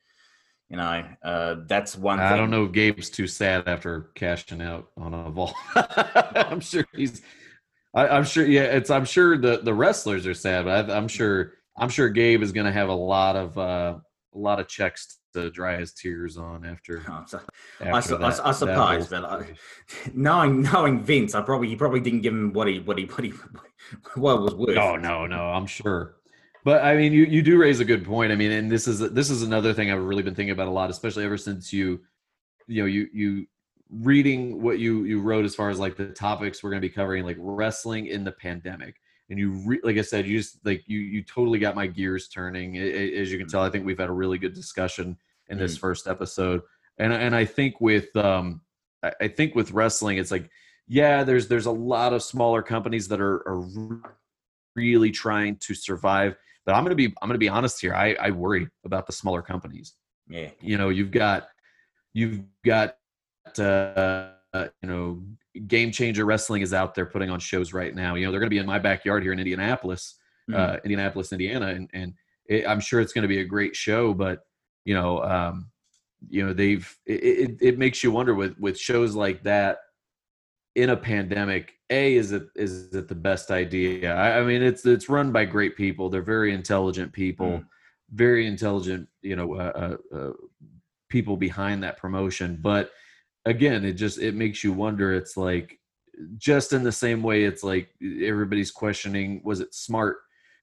you know, uh, that's one. I thing. don't know if Gabe's too sad after cashing out on Evolve. I'm sure he's. I, I'm sure. Yeah, it's. I'm sure the the wrestlers are sad, but I, I'm sure. I'm sure Gabe is going to have a lot of uh, a lot of checks to dry his tears on after. Oh, so- after I, su- I, that- su- I suppose, but I, knowing knowing Vince, I probably he probably didn't give him what he what he what he what was worth. No, no, no. I'm sure. But I mean, you, you do raise a good point. I mean, and this is this is another thing I've really been thinking about a lot, especially ever since you, you know, you you reading what you you wrote as far as like the topics we're going to be covering, like wrestling in the pandemic, and you re- like I said, you just like you you totally got my gears turning. A- a- As you can tell, I think we've had a really good discussion in this Mm. first episode, and and I think with um I, I think with wrestling, it's like yeah, there's there's a lot of smaller companies that are are really trying to survive. But I'm gonna be I'm gonna be honest here. I, I worry about the smaller companies. Yeah, You know, you've got you've got uh, you know Game Changer Wrestling is out there putting on shows right now. You know, they're gonna be in my backyard here in Indianapolis, Mm. uh, Indianapolis, Indiana, and and it, I'm sure it's gonna be a great show. But you know, um, you know they've it, it, it makes you wonder with with shows like that in a pandemic a is it is it the best idea I, I mean it's it's run by great people they're very intelligent people Mm. very intelligent you know uh, uh, uh, people behind that promotion but again it just it makes you wonder it's like just in the same way it's like everybody's questioning was it smart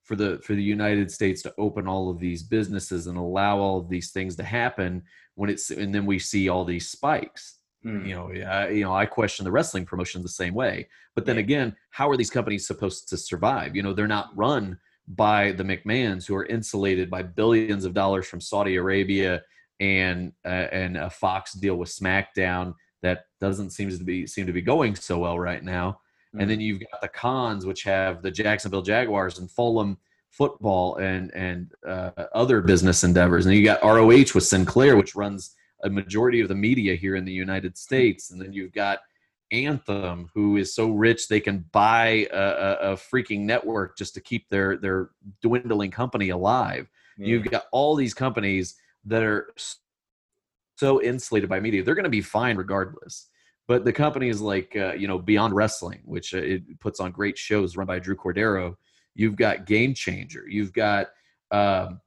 for the for the united states to open all of these businesses and allow all of these things to happen when it's and then we see all these spikes Mm. you know I, you know i question the wrestling promotion the same way but then Yeah. again how are these companies supposed to survive you know they're not run by the mcmahons who are insulated by billions of dollars from saudi arabia and uh, and a Fox deal with SmackDown that doesn't seem to be seem to be going so well right now. Mm-hmm. And then you've got the Khans, which have the Jacksonville Jaguars and Fulham football and and uh, other business endeavors. And you got ROH with Sinclair, which runs a majority of the media here in the United States. And then you've got Anthem, who is so rich they can buy a, a, a freaking network just to keep their their dwindling company alive. Yeah. You've got all these companies that are so insulated by media; they're going to be fine regardless. But the companies like uh, you know Beyond Wrestling, which uh, it puts on great shows run by Drew Cordeiro, You've got Game Changer. You've got um,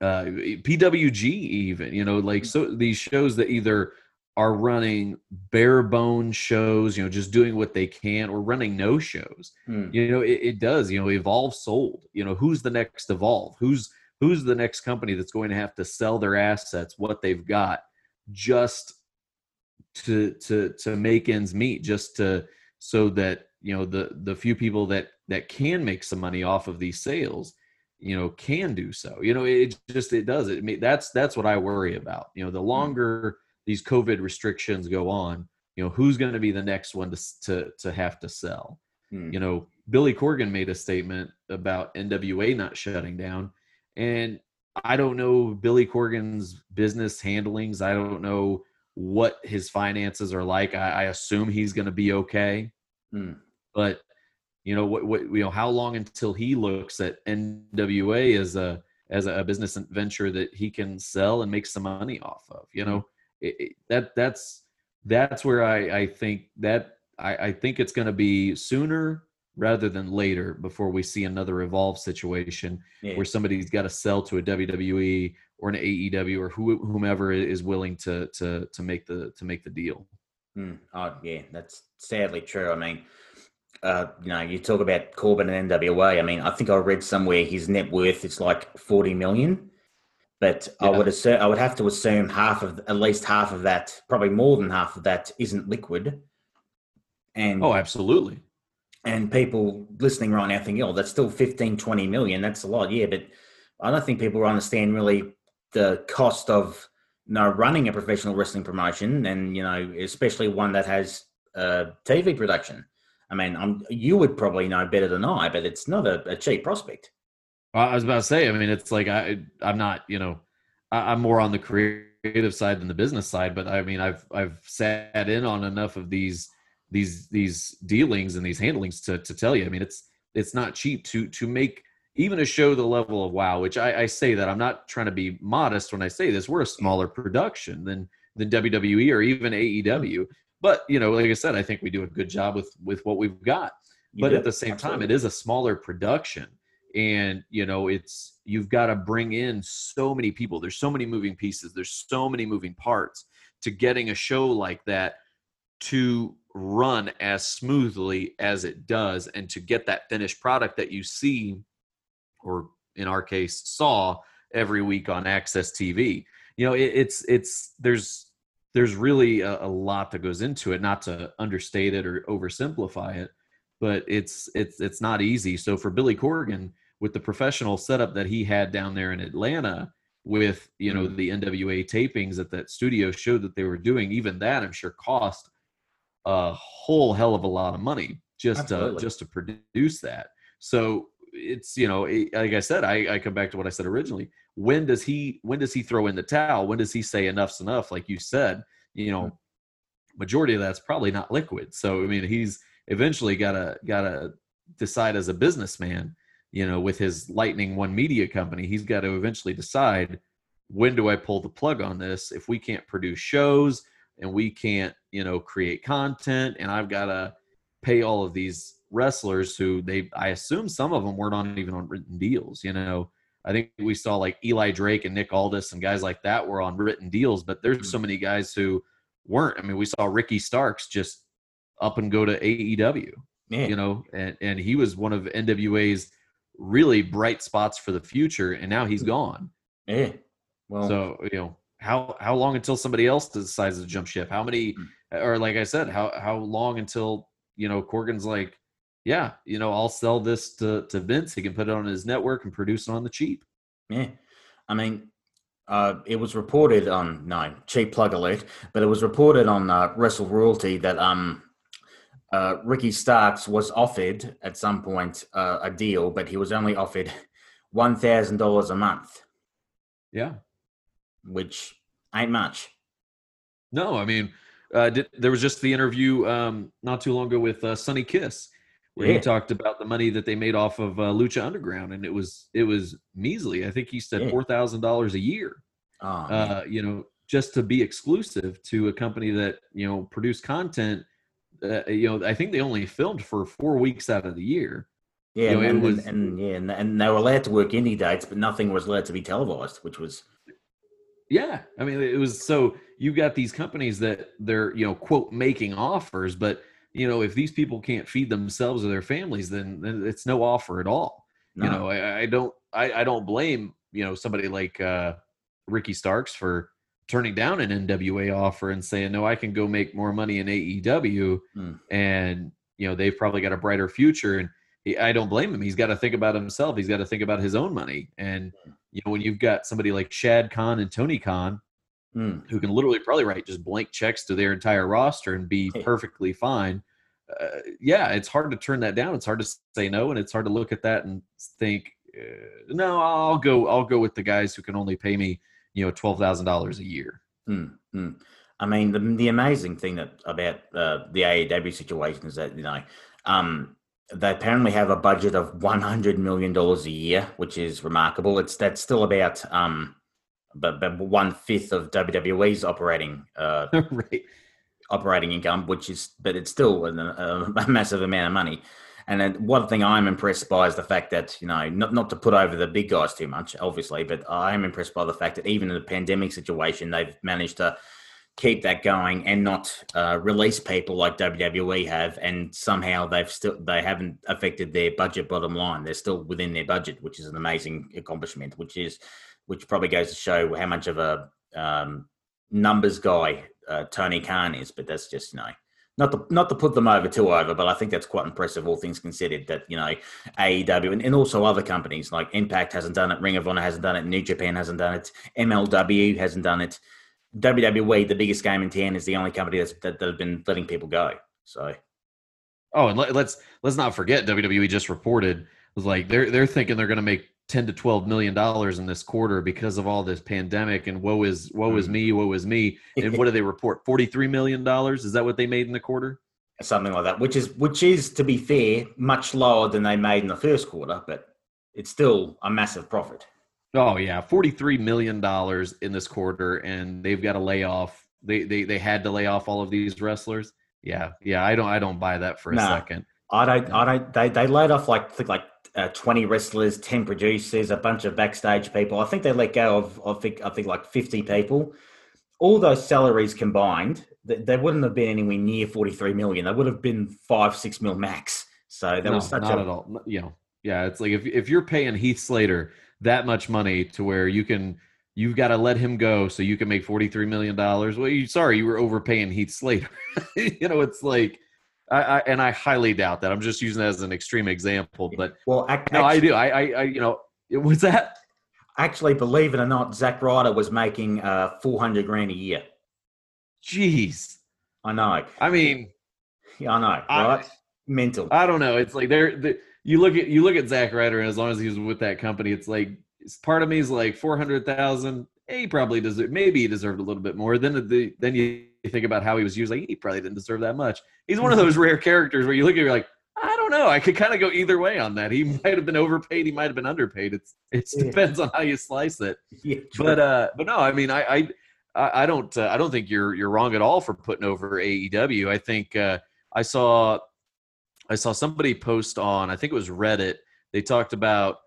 uh, PWG, even you know, like so these shows that either are running bare bone shows, you know, just doing what they can, or running no shows. Hmm. You know, it, it, does. You know, Evolve sold. You know, who's the next Evolve? Who's who's the next company that's going to have to sell their assets, what they've got, just to to to make ends meet, just to so that you know the the few people that that can make some money off of these sales you know can do so. You know it just it does. It that's that's what i worry about. You know the hmm. longer these covid restrictions go on you know who's going to be the next one to to to have to sell? Hmm. you know billy corgan made a statement about nwa not shutting down and i don't know billy corgan's business handlings. I don't know what his finances are like. I, I assume he's going to be okay. Hmm. but you know what, what you know how long until he looks at nwa as a as a business venture that he can sell and make some money off of you know? It, it, that that's that's where i i think that i, I think it's going to be sooner rather than later before we see another evolve situation yeah. where somebody's got to sell to a wwe or an aew or who, whomever is willing to to to make the to make the deal mm. oh yeah that's sadly true i mean uh, you know, you talk about Corgan and NWA. I mean, I think I read somewhere his net worth is like forty million, but yeah. I would assume I would have to assume half of at least half of that, probably more than half of that, isn't liquid. And oh, absolutely. And people listening right now think, oh, that's still 15, 20 million. That's a lot, yeah. But I don't think people understand really the cost of you know running a professional wrestling promotion, and you know, especially one that has a TV production. I mean, I'm, you would probably know better than I, but it's not a, a cheap prospect. I was about to say, I mean, it's like I, I'm not, you know, I, I'm more on the creative side than the business side, but I mean, I've, I've sat in on enough of these, these, these dealings and these handlings to, to tell you. I mean, it's, it's not cheap to, to make even a show the level of WoW, which I, I say that I'm not trying to be modest when I say this. We're a smaller production than than WWE or even AEW. Mm-hmm. But you know, like I said, I think we do a good job with with what we've got. You but at the same Absolutely. time, it is a smaller production, and you know, it's you've got to bring in so many people. There's so many moving pieces. There's so many moving parts to getting a show like that to run as smoothly as it does, and to get that finished product that you see, or in our case, saw every week on access TV. You know, it, it's it's there's there's really a, a, lot that goes into it not to understate it or oversimplify it but it's it's it's not easy so for billy corgan with the professional setup that he had down there in atlanta with you know mm-hmm. the nwa tapings that that studio showed that they were doing even that i'm sure cost a whole hell of a lot of money just to just to produce that. So it's you know like i said I, I come back to what i said originally. When does he when does he throw in the towel? When does he say enough's enough? Like you said you know mm-hmm. majority of that's probably not liquid. So i mean he's eventually gotta gotta decide as a businessman you know with his lightning one media company he's got to eventually decide when do i pull the plug on this? If we can't produce shows and we can't you know create content and i've got to pay all of these wrestlers who they I assume some of them weren't on even on written deals. You know, I think we saw like Eli Drake and Nick Aldis and guys like that were on written deals, but there's mm-hmm. so many guys who weren't. I mean, we saw Ricky Starks just up and go to AEW. Yeah. You know, and and he was one of NWA's really bright spots for the future, and now he's gone. Yeah. Well, so you know how how long until somebody else decides to jump ship? How many, mm. or like I said, how how long until you know Corgan's like, yeah, you know, I'll sell this to, to Vince. He can put it on his network and produce it on the cheap. Yeah. I mean, uh, it was reported on no cheap plug alert, but it was reported on uh, Wrestle Royalty that um, uh, Ricky Starks was offered at some point uh, a deal, but he was only offered one thousand dollars a month, Yeah. Which ain't much. No, I mean, uh, did, there was just the interview um, not too long ago with uh, Sonny Kiss, where Yeah. he talked about the money that they made off of uh, Lucha Underground, and it was it was measly. I think he said Yeah. four thousand dollars a year. Oh. Uh, you know, just to be exclusive to a company that you know produced content. Uh, you know, I think they only filmed for four weeks out of the year. yeah, you know, and, it and- was- and, yeah, and, and they were allowed to work indie dates, but nothing was allowed to be televised, which was Yeah, I mean, it was so you've got these companies that they're you know quote making offers, but you know if these people can't feed themselves or their families, then, then it's no offer at all. no. You know, I, I don't I, I don't blame you know somebody like uh, Ricky Starks for turning down an NWA offer and saying no, I can go make more money in AEW, Hmm. and you know they've probably got a brighter future and. He, I don't blame him. He's got to think about himself. He's got to think about his own money. And you know, when you've got somebody like Shad Khan and Tony Khan, Mm. who can literally probably write just blank checks to their entire roster and be Yeah. perfectly fine. Uh, yeah, it's hard to turn that down. It's hard to say no, and it's hard to look at that and think, uh, no, I'll go. I'll go with the guys who can only pay me, you know, twelve thousand dollars a year. Mm, mm. I mean, the, the amazing thing that about uh, the AEW situation is that you know um, they apparently have a budget of one hundred million dollars a year, which is remarkable. It's that's still about um, but, but one fifth of WWE's operating uh, right. operating income, which is, but it's still a, a massive amount of money. And then one thing I'm impressed by is the fact that, you know, not, not to put over the big guys too much, obviously, but I am impressed by the fact that even in a pandemic situation, they've managed to keep that going and not uh, release people like WWE have. And somehow they've still, they haven't affected their budget bottom line. They're still within their budget, which is an amazing accomplishment, which is, which probably goes to show how much of a um, numbers guy uh, Tony Khan is, but that's just you know not to not to put them over too over, but I think that's quite impressive, all things considered. That you know AEW and, and also other companies like Impact hasn't done it, Ring of Honor hasn't done it, New Japan hasn't done it, MLW hasn't done it. WWE, the biggest game in town, is the only company that's that, that have been letting people go. So Oh, and let, let's let's not forget WWE just reported was like they're they're thinking they're going to make ten to twelve million dollars in this quarter because of all this pandemic and woe is woe is Mm. me, woe is me. And what do they report? Forty three million dollars? Is that what they made in the quarter? something like that, which is which is to be fair, much lower than they made in the first quarter, but it's still a massive profit. Oh yeah, forty three million dollars in this quarter, and they've got to lay off. They they they had to lay off all of these wrestlers. Yeah, yeah. I don't I don't buy that for a Nah. second. I don't. I don't. They they laid off like think like uh, twenty wrestlers, ten producers, a bunch of backstage people. I think they let go of. I think I think like fifty people. All those salaries combined, they, they wouldn't have been anywhere near forty three million. They would have been five six mil max. So there no, was such not a at all. You know, yeah. It's like if if you're paying Heath Slater that much money to where you can you've got to let him go so you can make forty three million dollars. Well, you sorry you were overpaying Heath Slater. you know, it's like. I, I, and I highly doubt that. I'm just using that as an extreme example, but well. Ac- no, I do. I, I, I you know, was that? actually, believe it or not, zack Ryder was making uh, four hundred grand a year. Jeez. I know. I mean, Yeah, I know. I- Right? Mental. I don't know. It's like they're, they you look at you look at Zack Ryder, and as long as he's with that company, it's like it's, part of me is like four hundred thousand. He probably deserved. Maybe he deserved a little bit more. Then the then you think about how he was used. Like he probably didn't deserve that much. He's one of those rare characters where you look at, you're like, I don't know. I could kind of go either way on that. He might have been overpaid. He might have been underpaid. It's it Yeah. depends on how you slice it. Yeah, But uh, but no, I mean, I I I I don't uh, I don't think you're you're wrong at all for putting over AEW. I think uh, I saw I saw somebody post on I think it was Reddit. They talked about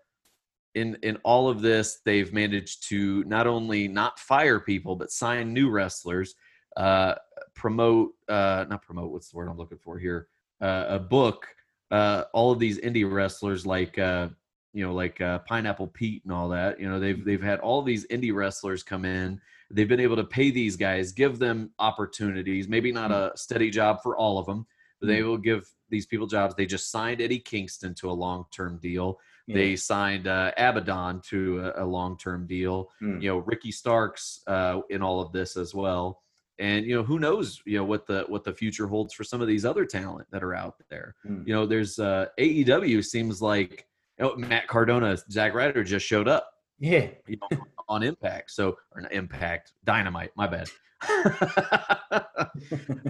in in all of this they've managed to not only not fire people but sign new wrestlers, uh, promote uh, not promote what's the word I'm looking for here uh, a book uh, all of these indie wrestlers like uh, you know like uh, Pineapple Pete and all that. You know they've they've had all these indie wrestlers come in. They've been able to pay these guys, give them opportunities. Maybe not a steady job for all of them, they will give these people jobs. They just signed Eddie Kingston to a long term deal. Yeah. They signed uh, Abaddon to a, a long-term deal. Mm. You know, Ricky Starks uh, in all of this as well. And you know, who knows? You know what the what the future holds for some of these other talent that are out there. Mm. You know, there's uh, AEW seems like oh, Matt Cardona, Zack Ryder just showed up Yeah. you know, on Impact. So or Impact Dynamite. My bad.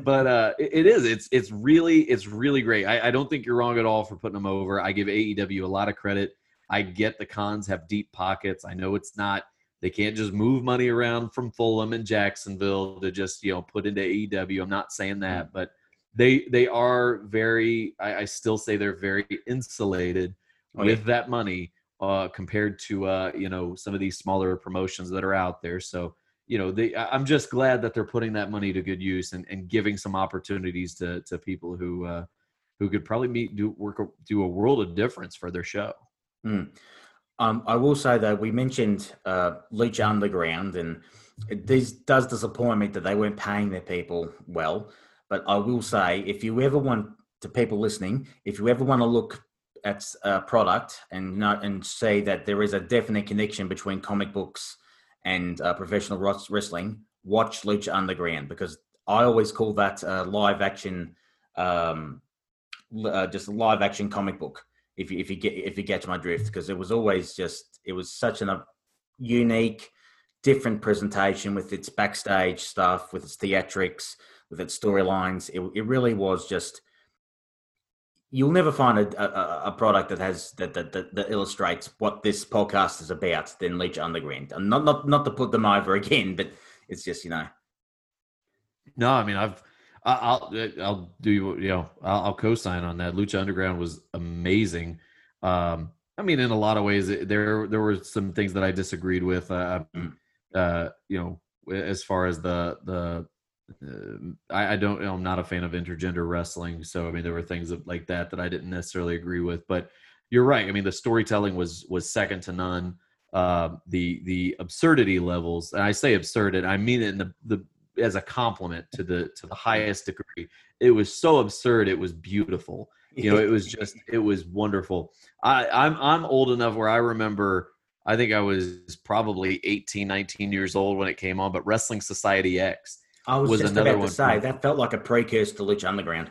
but uh, it, it is. It's it's really it's really great. I, I don't think you're wrong at all for putting them over. I give AEW a lot of credit. I get the Khans have deep pockets. I know it's not. They can't just move money around from Fulham and Jacksonville to just you know put into AEW. I'm not saying that, but they they are very. I, I still say they're very insulated Oh, with yeah. that money uh, compared to uh, you know some of these smaller promotions that are out there. So you know they i'm just glad that they're putting that money to good use and, and giving some opportunities to to people who uh who could probably meet do work do a world of difference for their show Mm. Um, I will say though, we mentioned uh, Underground, and this does disappoint me that they weren't paying their people well. But I will say, if you ever want to people listening, if you ever want to look at a product and not and say that there is a definite connection between comic books and uh, professional wrestling, watch Lucha Underground because I always call that a live action, um, uh, just live action comic book if you if you get if you get my drift because it was always just it was such an, a unique different presentation with its backstage stuff with its theatrics with its storylines. It, it really was just you'll never find a, a, a product that has that, that that that illustrates what this podcast is about than Lucha Underground and not not not to put them over again but it's just you know no i mean i've I'll I'll do you know I'll, I'll co-sign on that. Lucha Underground was amazing. Um, I mean, in a lot of ways, it- there there were some things that I disagreed with. Uh, Mm. uh, you know, as far as the the I, I don't I'm not a fan of intergender wrestling, so I mean there were things like that that I didn't necessarily agree with. But you're right. I mean the storytelling was was second to none. Uh, the the absurdity levels, and I say absurd, and I mean it in the the as a compliment to the to the highest degree. It was so absurd. It was beautiful. You know, it was just it was wonderful. I I'm I'm old enough where I remember. I think I was probably 18, 19 years old when it came on, but Wrestling Society X I was, was just another about one to say from- that felt like a precursor to Lucha Underground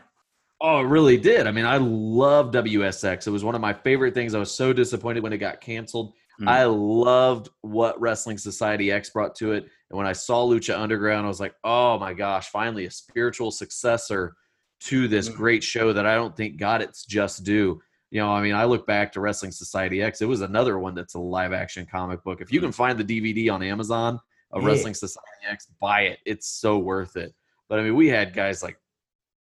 Oh, it really did. I mean, I love WSX. It was one of my favorite things. I was so disappointed when it got canceled. Mm. I loved what Wrestling Society X brought to it. And when I saw Lucha Underground, I was like, oh my gosh, finally a spiritual successor to this Mm. great show that I don't think got its just due. You know, I mean, I look back to Wrestling Society X. It was another one that's a live action comic book. If you can find the DVD on Amazon of Yeah. Wrestling Society X, buy it. It's so worth it. But I mean, we had guys like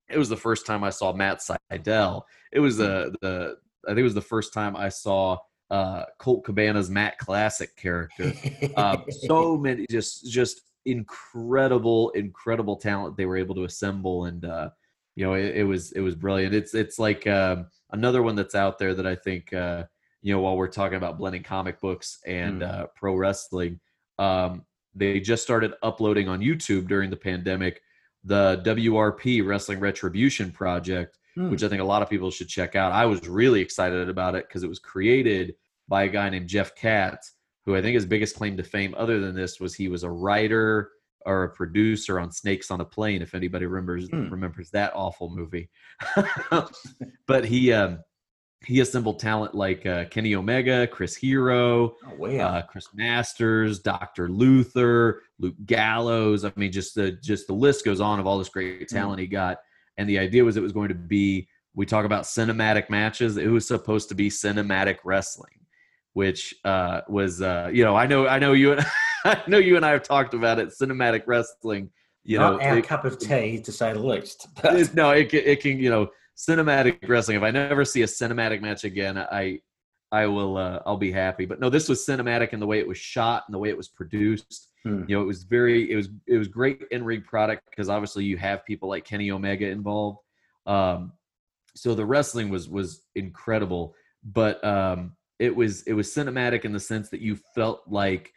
it was the first time I saw Matt Sydal. It was the the I think it was the first time I saw uh, Colt Cabana's Matt Classic character. Um, so many just just incredible incredible talent they were able to assemble and uh, you know it, it was it was brilliant. It's it's like um, another one that's out there that I think uh, you know while we're talking about blending comic books and Mm. uh, pro wrestling. Um, they just started uploading on YouTube during the pandemic the WRP Wrestling Retribution Project, Hmm. which I think a lot of people should check out. I was really excited about it because it was created by a guy named Jeff Katz, who I think his biggest claim to fame, other than this, was he was a writer or a producer on Snakes on a Plane. If anybody remembers Hmm. remembers that awful movie, but he um, he assembled talent like uh, Kenny Omega, Chris Hero, oh, wow. uh, Chris Masters, Doctor Luther, Luke Gallows. I mean, just the just the list goes on of all this great talent he got. And the idea was it was going to be. We talk about cinematic matches. It was supposed to be cinematic wrestling, which uh, was uh, you know I know I know you and I know you and I have talked about it. Cinematic wrestling, you Not know, our it- cup of tea, to say the least. But it- no, it it can, you know, cinematic wrestling. If I never see a cinematic match again, I, I will, uh, I'll be happy. But no, this was cinematic in the way it was shot and the way it was produced. Hmm. You know, it was very, it was, it was great in ring product because obviously you have people like Kenny Omega involved. Um, so the wrestling was was incredible, but um, it was it was cinematic in the sense that you felt like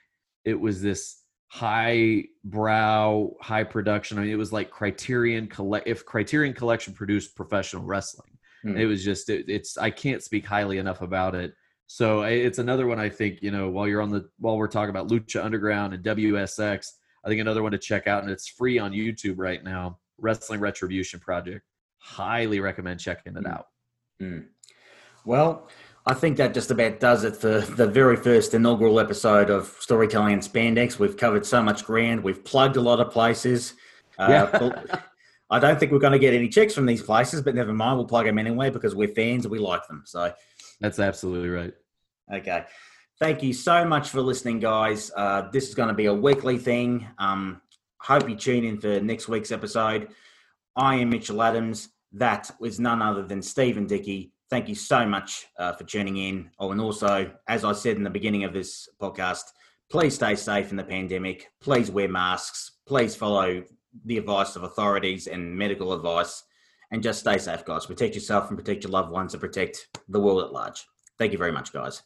it was this high brow, high production. I mean, it was like Criterion collect if Criterion Collection produced professional wrestling. Hmm. It was just it, it's I can't speak highly enough about it. So it's another one I think you know while you're on the while we're talking about Lucha Underground and WSX, I think another one to check out and it's free on YouTube right now. Wrestling Retribution Project. Highly recommend checking it Mm. out. Mm. Well, I think that just about does it for the very first inaugural episode of Storytelling and Spandex. We've covered so much ground. We've plugged a lot of places. Uh, Yeah. I don't think we're going to get any checks from these places, but never mind. We'll plug them anyway because we're fans and we like them. So, That's absolutely right. okay. Thank you so much for listening, guys. Uh, this is going to be a weekly thing. Um, hope you tune in for next week's episode. I am Mitchell Adams. That was none other than Stephen Dickey. Thank you so much uh, for tuning in. Oh, and also, as I said in the beginning of this podcast, please stay safe in the pandemic. Please wear masks. Please follow the advice of authorities and medical advice. And just stay safe, guys. Protect yourself and protect your loved ones and protect the world at large. Thank you very much, guys.